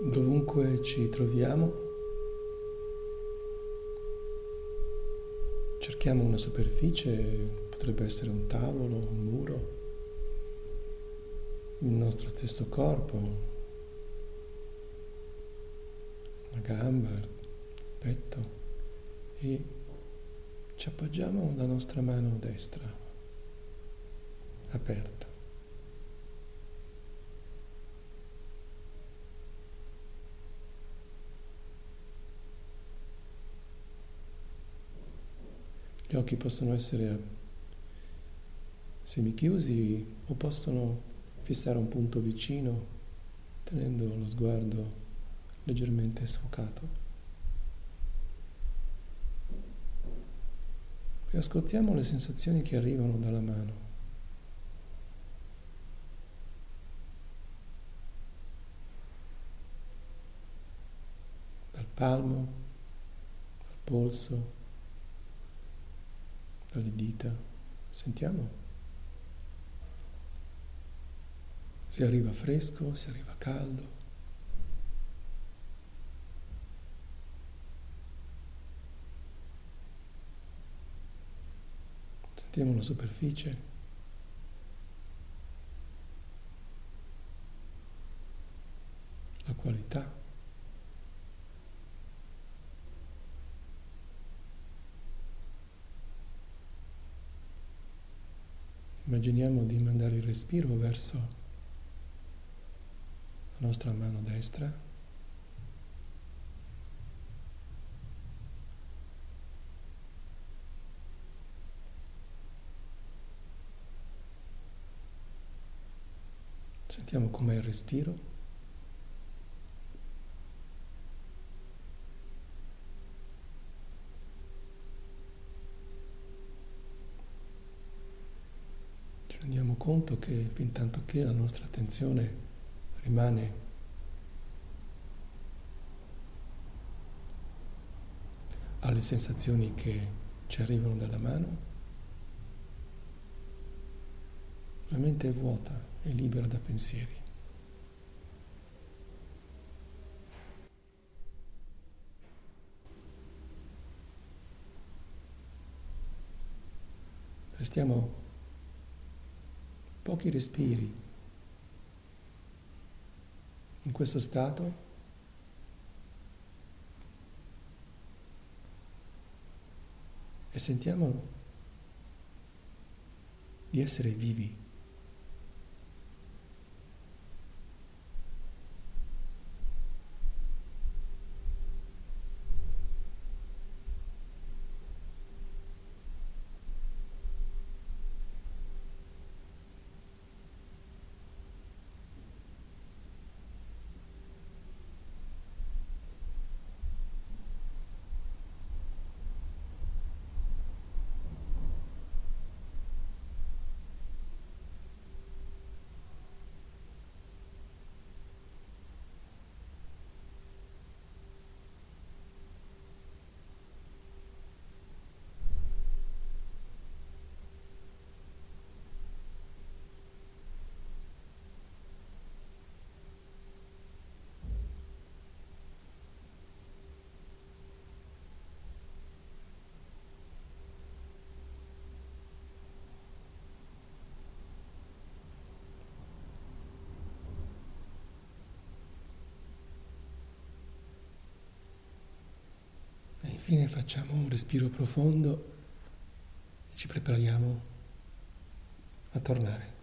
Dovunque ci troviamo, cerchiamo una superficie, potrebbe essere un tavolo, un muro, il nostro stesso corpo, la gamba, il petto e ci appoggiamo la nostra mano destra aperta. Gli occhi possono essere semichiusi o possono fissare un punto vicino tenendo lo sguardo leggermente sfocato. E ascoltiamo le sensazioni che arrivano dalla mano. Dal palmo, dal polso, dalle dita. Sentiamo. Se arriva fresco, se arriva caldo. Sentiamo la superficie. La qualità. Immaginiamo di mandare il respiro verso la nostra mano destra. Sentiamo com'è il respiro. Rendiamo conto che fin tanto che la nostra attenzione rimane alle sensazioni che ci arrivano dalla mano, la mente è vuota e libera da pensieri. Restiamo pochi respiri in questo stato e sentiamo di essere vivi. Infine facciamo un respiro profondo e ci prepariamo a tornare.